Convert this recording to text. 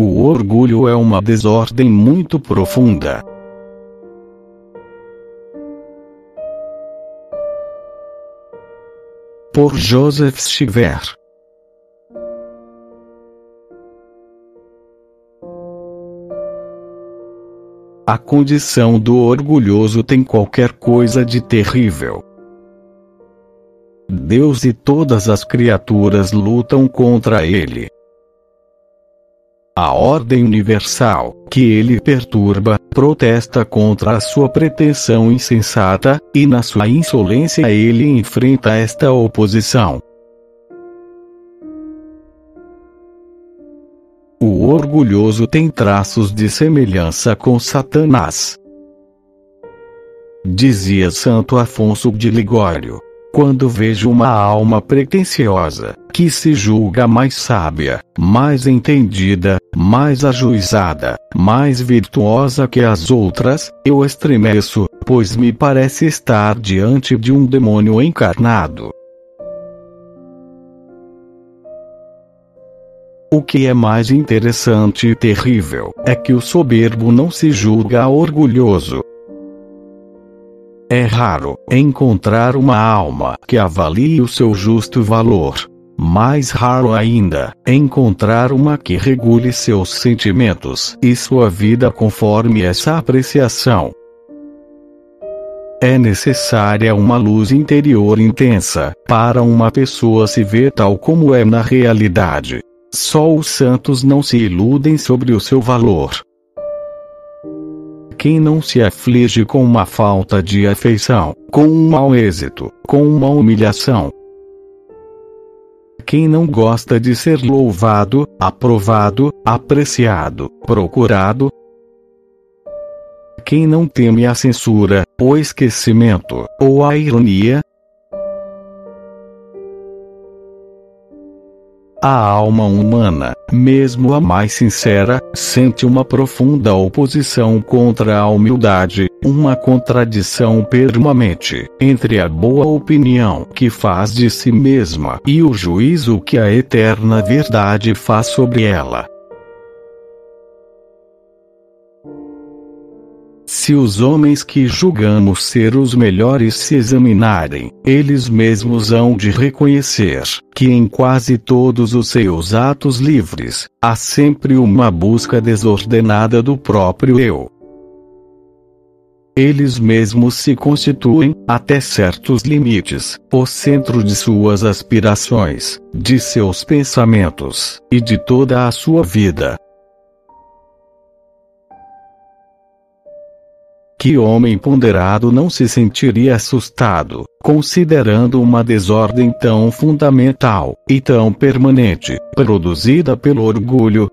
O orgulho é uma desordem muito profunda. Por Joseph Stiver A condição do orgulhoso tem qualquer coisa de terrível. Deus e todas as criaturas lutam contra ele. A ordem universal, que ele perturba, protesta contra a sua pretensão insensata, e na sua insolência ele enfrenta esta oposição. O orgulhoso tem traços de semelhança com Satanás. Dizia Santo Afonso de Ligório. Quando vejo uma alma pretensiosa, que se julga mais sábia, mais entendida, mais ajuizada, mais virtuosa que as outras, eu estremeço, pois me parece estar diante de um demônio encarnado. O que é mais interessante e terrível é que o soberbo não se julga orgulhoso. É raro encontrar uma alma que avalie o seu justo valor. Mais raro ainda, encontrar uma que regule seus sentimentos e sua vida conforme essa apreciação. É necessária uma luz interior intensa para uma pessoa se ver tal como é na realidade. Só os santos não se iludem sobre o seu valor. Quem não se aflige com uma falta de afeição, com um mau êxito, com uma humilhação? Quem não gosta de ser louvado, aprovado, apreciado, procurado? Quem não teme a censura, o esquecimento, ou a ironia? A alma humana, mesmo a mais sincera, sente uma profunda oposição contra a humildade, uma contradição permanente entre a boa opinião que faz de si mesma e o juízo que a eterna verdade faz sobre ela. Se os homens que julgamos ser os melhores se examinarem, eles mesmos hão de reconhecer que em quase todos os seus atos livres, há sempre uma busca desordenada do próprio eu. Eles mesmos se constituem, até certos limites, o centro de suas aspirações, de seus pensamentos, e de toda a sua vida. Que homem ponderado não se sentiria assustado, considerando uma desordem tão fundamental, e tão permanente, produzida pelo orgulho,